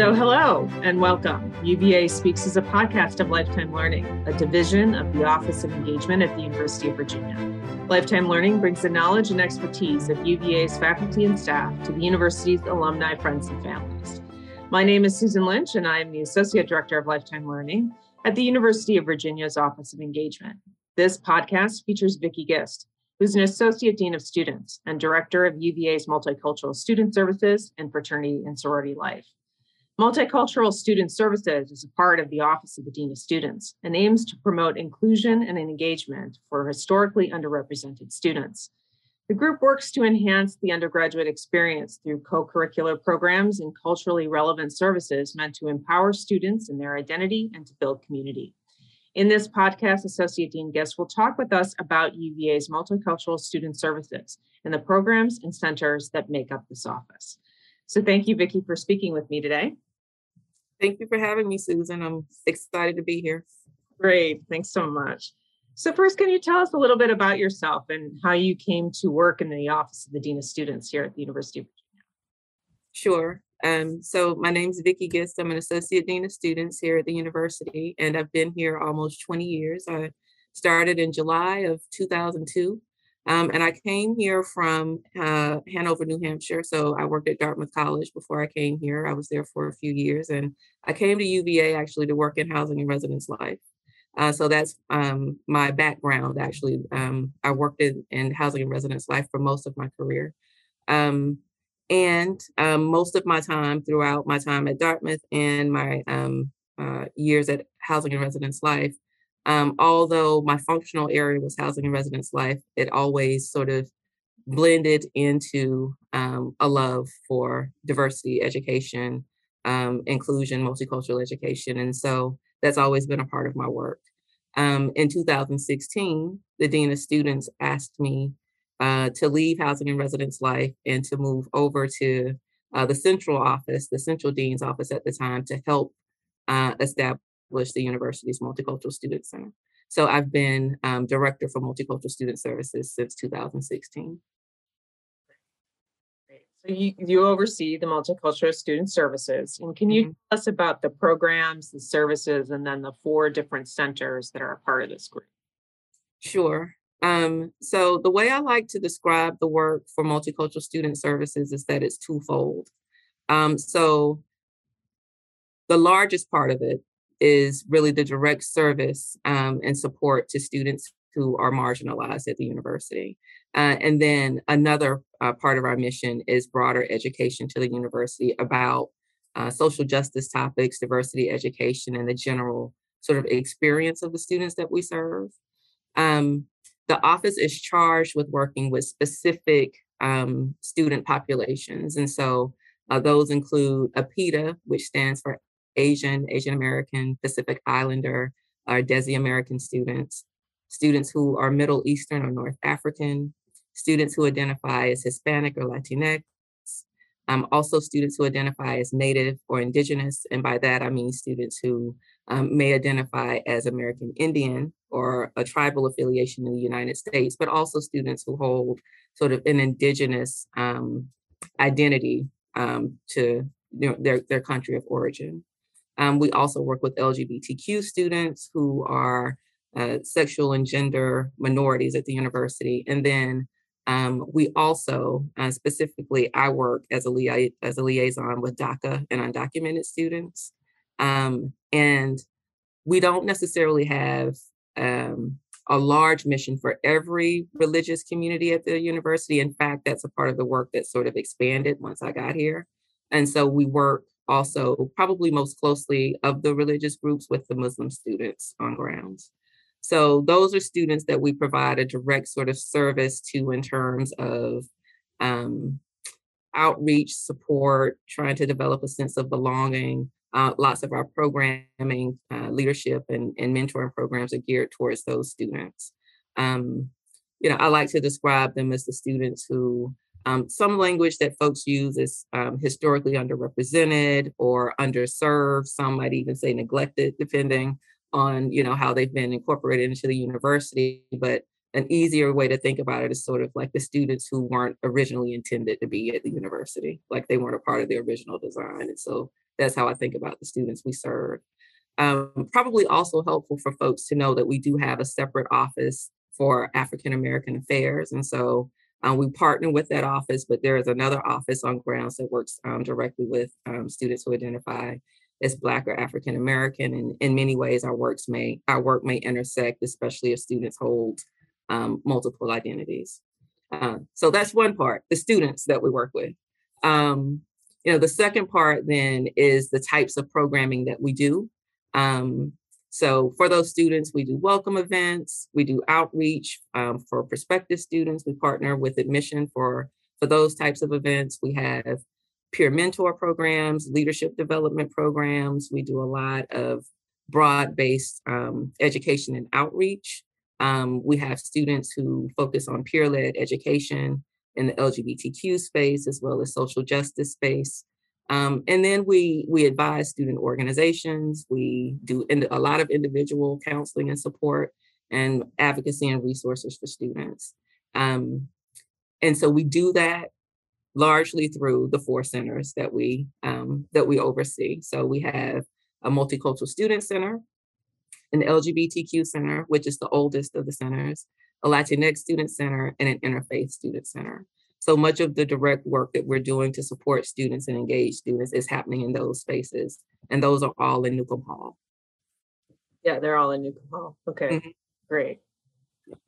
So, hello and welcome. UVA Speaks is a podcast of Lifetime Learning, a division of the Office of Engagement at the University of Virginia. Lifetime Learning brings the knowledge and expertise of UVA's faculty and staff to the university's alumni, friends, and families. My name is Susan Lynch, and I am the Associate Director of Lifetime Learning at the University of Virginia's Office of Engagement. This podcast features Vicki Gist, who's an Associate Dean of Students and Director of UVA's Multicultural Student Services and Fraternity and Sorority Life. Multicultural Student Services is a part of the Office of the Dean of Students and aims to promote inclusion and engagement for historically underrepresented students. The group works to enhance the undergraduate experience through co curricular programs and culturally relevant services meant to empower students in their identity and to build community. In this podcast, Associate Dean Gist will talk with us about UVA's multicultural student services and the programs and centers that make up this office. So thank you, Vicki, for speaking with me today. Thank you for having me, Susan. I'm excited to be here. Great. Thanks so much. So, first, can you tell us a little bit about yourself and how you came to work in the Office of the Dean of Students here at the University of Virginia? Sure. Um, so, my name is Vicki Gist. I'm an Associate Dean of Students here at the university, and I've been here almost 20 years. I started in July of 2002 um, and I came here from uh, Hanover, New Hampshire. So I worked at Dartmouth College before I came here. I was there for a few years. And I came to UVA actually to work in housing and residence life. Uh, so that's um, my background, actually. Um, I worked in, in, housing and residence life for most of my career. Um, and um, most of my time throughout my time at Dartmouth and my um, uh, years at housing and residence life, um, although my functional area was housing and residence life, it always sort of blended into um, a love for diversity education, um, inclusion, multicultural education. And so that's always been a part of my work. Um, in 2016, the Dean of Students asked me uh, to leave housing and residence life and to move over to uh, the central office, the central dean's office at the time, to help uh, establish the university's Multicultural Student Center. So I've been um, director for Multicultural Student Services since 2016. So you, you oversee the Multicultural Student Services. And can you mm-hmm. tell us about the programs, the services, and then the four different centers that are a part of this group? Sure. Um, so the way I like to describe the work for Multicultural Student Services is that it's twofold. Um, so the largest part of it is really the direct service um, and support to students who are marginalized at the university. Uh, and then another uh, part of our mission is broader education to the university about uh, social justice topics, diversity education, and the general sort of experience of the students that we serve. Um, the office is charged with working with specific um, student populations. And so uh, those include APIDA, which stands for Asian, Asian American, Pacific Islander, our Desi American students, students who are Middle Eastern or North African, students who identify as Hispanic or Latinx, um, also students who identify as Native or Indigenous, and by that I mean students who um, may identify as American Indian or a tribal affiliation in the United States, but also students who hold sort of an Indigenous um, identity um, to you know, their, their country of origin. Um, we also work with LGBTQ students who are uh, sexual and gender minorities at the university. And then um, we also, uh, specifically, I work as a, as a liaison with DACA and undocumented students. Um, and we don't necessarily have um, a large mission for every religious community at the university. In fact, that's a part of the work that sort of expanded once I got here. And so we work also probably most closely of the religious groups with the Muslim students on grounds. So those are students that we provide a direct sort of service to in terms of um, outreach, support, trying to develop a sense of belonging. Uh, lots of our programming, uh, leadership, and, and mentoring programs are geared towards those students. Um, you know, I like to describe them as the students who um, some language that folks use is um, historically underrepresented or underserved. Some might even say neglected, depending on you know how they've been incorporated into the university. But an easier way to think about it is sort of like the students who weren't originally intended to be at the university, like they weren't a part of the original design. And so that's how I think about the students we serve. Um, probably also helpful for folks to know that we do have a separate office for African American affairs. And so um, we partner with that office, but there is another office on grounds that works um, directly with um, students who identify as Black or African American. And in many ways, our works may our work may intersect, especially if students hold um, multiple identities. Uh, so that's one part, the students that we work with. Um, you know, the second part then is the types of programming that we do. Um, so for those students, we do welcome events, we do outreach um, for prospective students. We partner with admission for, for those types of events. We have peer mentor programs, leadership development programs. We do a lot of broad-based um, education and outreach. Um, we have students who focus on peer-led education in the LGBTQ space as well as social justice space. Um, and then we we advise student organizations. We do in, a lot of individual counseling and support and advocacy and resources for students. Um, and so we do that largely through the four centers that we um, that we oversee. So we have a multicultural student center, an LGBTQ center, which is the oldest of the centers, a Latinx student center, and an interfaith student center. So much of the direct work that we're doing to support students and engage students is happening in those spaces. And those are all in Newcomb Hall. Yeah, they're all in Newcomb Hall. Okay, mm-hmm. great.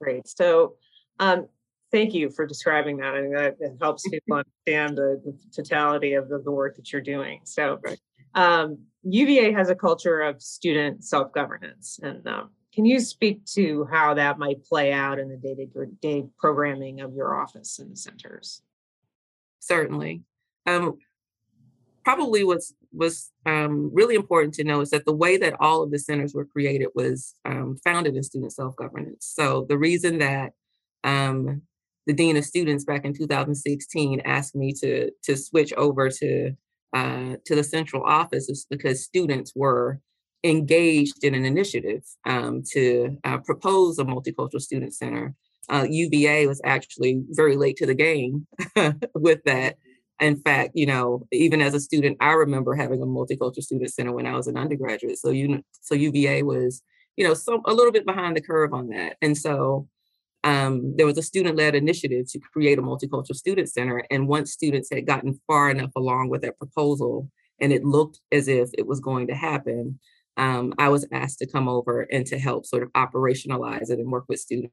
Great. So um, thank you for describing that. I think that, that helps people understand the, the totality of the, the, work that you're doing. So um, UVA has a culture of student self-governance. And um, can you speak to how that might play out in the day-to-day programming of your office and the centers? Certainly. Um, probably what's was um, really important to know is that the way that all of the centers were created was um, founded in student self-governance. So the reason that um, the dean of students back in 2016 asked me to to switch over to uh, to the central office is because students were engaged in an initiative um, to uh, propose a multicultural student center. Uh, UVA was actually very late to the game with that. In fact, you know, even as a student, I remember having a multicultural student center when I was an undergraduate. So you, so UVA was, you know, some a little bit behind the curve on that. And so um, there was a student-led initiative to create a multicultural student center. And once students had gotten far enough along with that proposal, and it looked as if it was going to happen, um, I was asked to come over and to help sort of operationalize it and work with students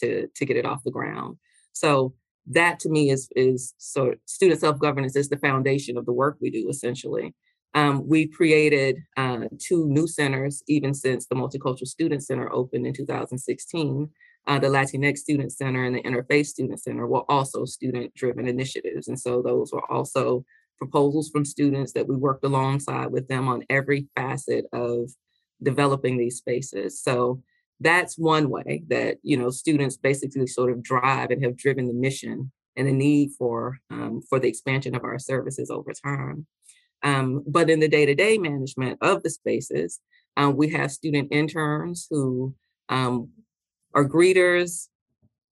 to, to get it off the ground. So that to me is is so student self-governance is the foundation of the work we do essentially. Um, we created uh, two new centers even since the Multicultural Student Center opened in 2016. Uh, the Latinx Student Center and the Interfaith Student Center were also student-driven initiatives. And so those were also proposals from students that we worked alongside with them on every facet of developing these spaces. So that's one way that you know students basically sort of drive and have driven the mission and the need for um, for the expansion of our services over time. Um, but in the day-to-day management of the spaces, um, we have student interns who um, are greeters,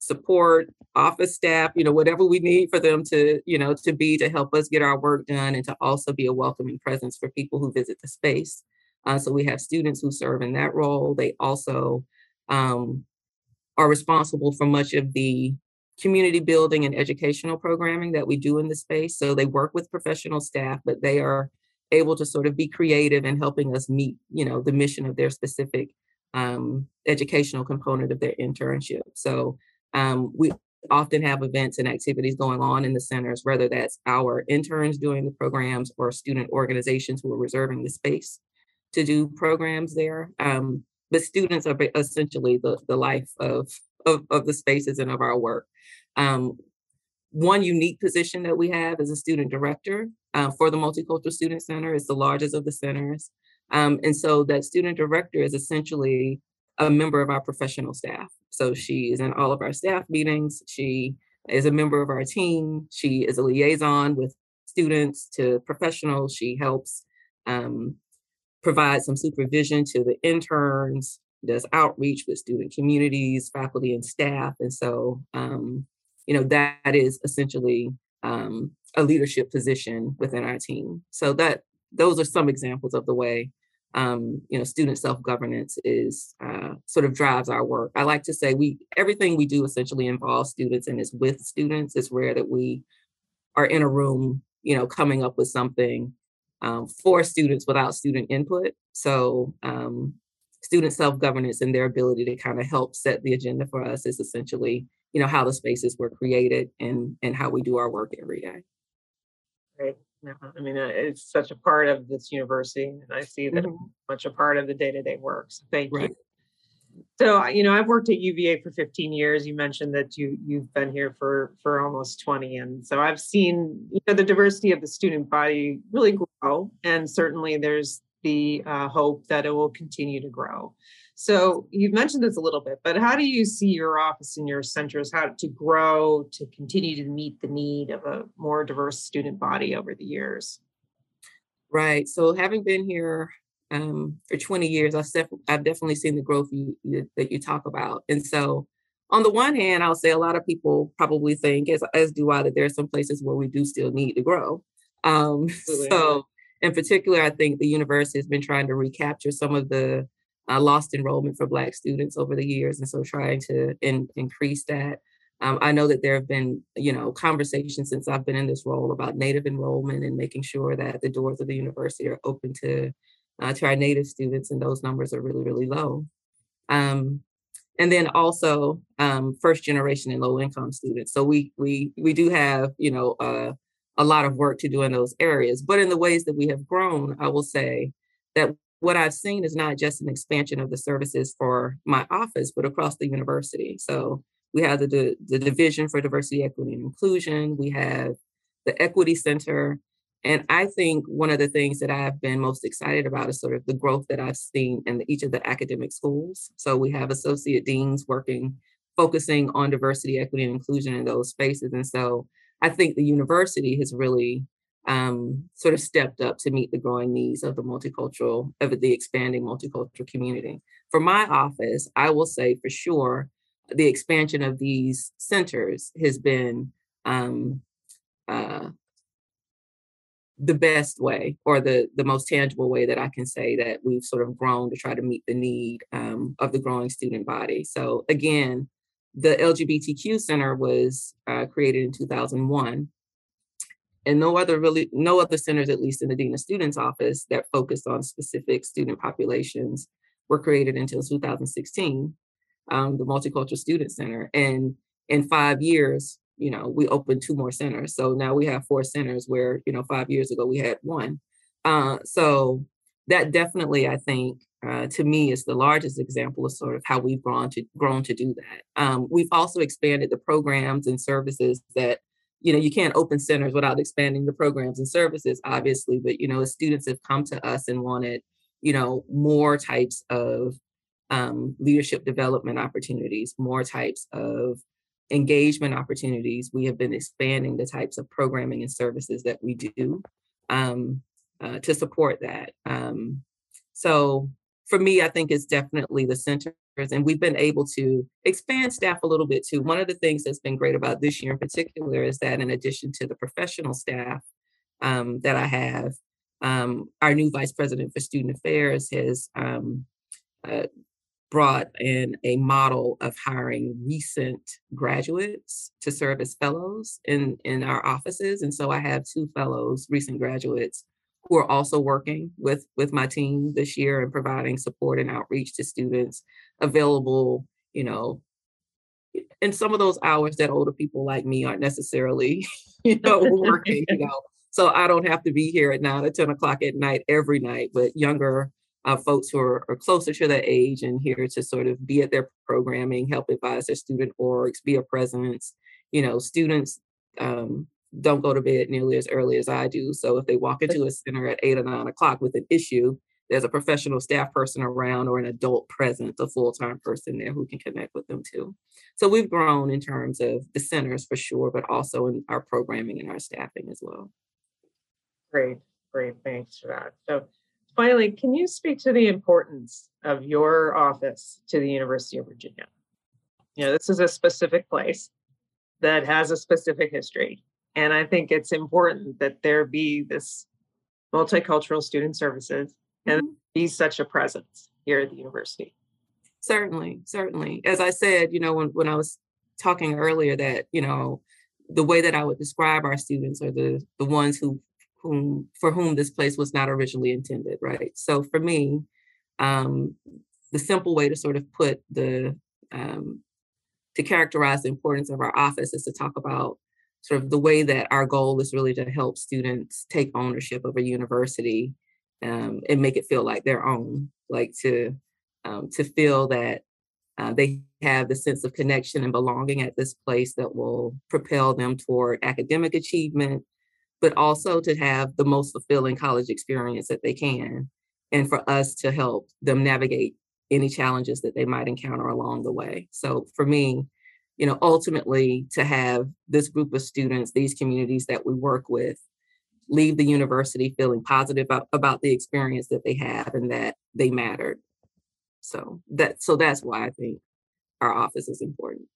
support, office staff, you know, whatever we need for them to, you know, to be to help us get our work done and to also be a welcoming presence for people who visit the space. Uh, so we have students who serve in that role. They also um, are responsible for much of the community building and educational programming that we do in the space. So they work with professional staff, but they are able to sort of be creative in helping us meet, you know, the mission of their specific um, educational component of their internship. So um, we often have events and activities going on in the centers, whether that's our interns doing the programs or student organizations who are reserving the space to do programs there. Um, but students are essentially the, the life of, of, of the spaces and of our work. Um, one unique position that we have is a student director uh, for the Multicultural Student Center. It's the largest of the centers. Um, and so that student director is essentially a member of our professional staff. So she is in all of our staff meetings. She is a member of our team. She is a liaison with students to professionals. She helps um, provide some supervision to the interns, does outreach with student communities, faculty, and staff. And so, um, you know, that is essentially um, a leadership position within our team. So that those are some examples of the way um, you know student self-governance is uh, sort of drives our work. I like to say we everything we do essentially involves students and is with students. It's rare that we are in a room, you know, coming up with something um, for students without student input. So um, student self-governance and their ability to kind of help set the agenda for us is essentially, you know, how the spaces were created and and how we do our work every day. Great. No, I mean, uh, it's such a part of this university, and I see that Mhm. much a part of the day-to-day work. So thank Right. you. So, you know, I've worked at UVA for 15 years. You mentioned that you you've been here for for almost 20, and so I've seen you know the diversity of the student body really grow, and certainly there's the uh, hope that it will continue to grow. So you've mentioned this a little bit, but how do you see your office and your centers how to grow to continue to meet the need of a more diverse student body over the years? Right. So having been here um, for 20 years, I've, def- I've definitely seen the growth you, you, that you talk about. And so, on the one hand, I'll say a lot of people probably think, as, as do I, that there are some places where we do still need to grow. Um, so, in particular, I think the university has been trying to recapture some of the lost enrollment for Black students over the years. And so, trying to in, increase that. Um, I know that there have been, you know, conversations since I've been in this role about Native enrollment and making sure that the doors of the university are open to uh, to our Native students, and those numbers are really, really low. Um, and then also um, first generation and low income students. So we we we do have, you know, uh, a lot of work to do in those areas. But in the ways that we have grown, I will say that what I've seen is not just an expansion of the services for my office, but across the university. So we have the, the, Division for Diversity, Equity, and Inclusion. We have the Equity Center. And I think one of the things that I've been most excited about is sort of the growth that I've seen in each of the academic schools. So we have associate deans working, focusing on diversity, equity, and inclusion in those spaces. And so I think the university has really um, sort of stepped up to meet the growing needs of the multicultural, of the expanding multicultural community. For my office, I will say for sure, the expansion of these centers has been um, uh, the best way or the the most tangible way that I can say that we've sort of grown to try to meet the need um, of the growing student body. So again, the LGBTQ Center was uh, created in 2001, and no other really no other centers, at least in the dean of students office, that focused on specific student populations were created until 2016 um, the Multicultural Student Center. And in five years, you know, we opened two more centers. So now we have four centers where, you know, five years ago we had one. Uh, so that definitely, I think, uh, to me, is the largest example of sort of how we've grown to grown to do that. Um, we've also expanded the programs and services that, you know, you can't open centers without expanding the programs and services, obviously. But you know, as students have come to us and wanted, you know, more types of um, leadership development opportunities, more types of engagement opportunities. We have been expanding the types of programming and services that we do um, uh, to support that. Um, so for me, I think it's definitely the centers, and we've been able to expand staff a little bit too. One of the things that's been great about this year in particular is that in addition to the professional staff um, that I have, um, our new vice president for student affairs has um, uh, brought in a model of hiring recent graduates to serve as fellows in, in our offices. And so I have two fellows, recent graduates, who are also working with, with my team this year and providing support and outreach to students available, you know, in some of those hours that older people like me aren't necessarily, you know, working, you know. So I don't have to be here at nine or 10 o'clock at night every night, but younger uh, folks who are, are, closer to that age and here to sort of be at their programming, help advise their student orgs, be a presence. You know, students um, don't go to bed nearly as early as I do. So if they walk into a center at eight or nine o'clock with an issue, there's a professional staff person around or an adult present, a full-time person there who can connect with them too. So we've grown in terms of the centers for sure, but also in our programming and our staffing as well. Great, great. Thanks for that. So finally, can you speak to the importance of your office to the University of Virginia? You know, this is a specific place that has a specific history. And I think it's important that there be this multicultural student services and mm-hmm. be such a presence here at the university. Certainly, certainly. As I said, you know, when, when I was talking earlier that, you know, the way that I would describe our students are the the ones who whom for whom this place was not originally intended, right? So for me, um, the simple way to sort of put the um, to characterize the importance of our office is to talk about sort of the way that our goal is really to help students take ownership of a university um, and make it feel like their own, like to um, to feel that uh, they have the sense of connection and belonging at this place that will propel them toward academic achievement, but also to have the most fulfilling college experience that they can, and for us to help them navigate any challenges that they might encounter along the way. So for me, you know, ultimately to have this group of students, these communities that we work with, leave the university feeling positive about, about the experience that they have and that they mattered. So that so that's why I think our office is important.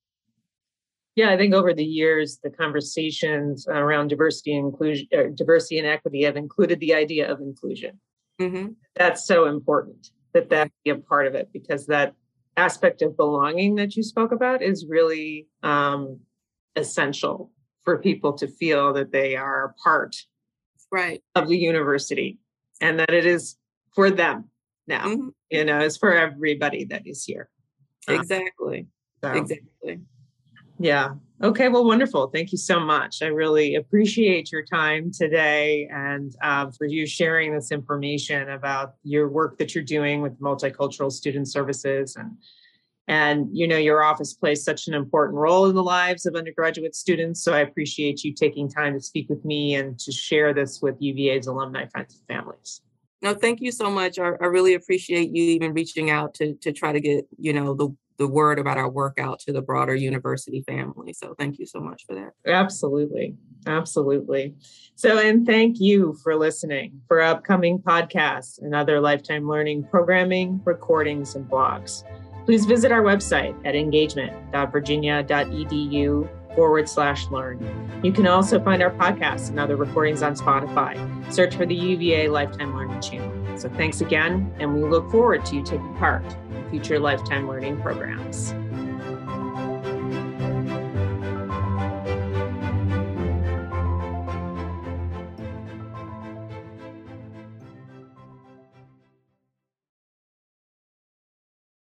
Yeah, I think over the years, the conversations around diversity and inclusion, diversity and equity have included the idea of inclusion. Mm-hmm. That's so important that that be a part of it because that aspect of belonging that you spoke about is really um, essential for people to feel that they are a part right. of the university and that it is for them now mm-hmm. you know it's for everybody that is here exactly. so, exactly. Yeah. Okay well wonderful. Thank you so much. I really appreciate your time today and uh, for you sharing this information about your work that you're doing with multicultural student services and and you know your office plays such an important role in the lives of undergraduate students so i appreciate you taking time to speak with me and to share this with uva's alumni friends and families. No thank you so much. I, I really appreciate you even reaching out to to try to get you know the the word about our work out to the broader university family. So thank you so much for that. Absolutely. Absolutely. So and thank you for listening for upcoming podcasts and other lifetime learning programming recordings and blogs please visit our website at engagement.virginia.edu forward slash learn. You can also find our podcasts and other recordings on Spotify. Search for the UVA Lifetime Learning channel. So thanks again, and we look forward to you taking part in future Lifetime Learning programs.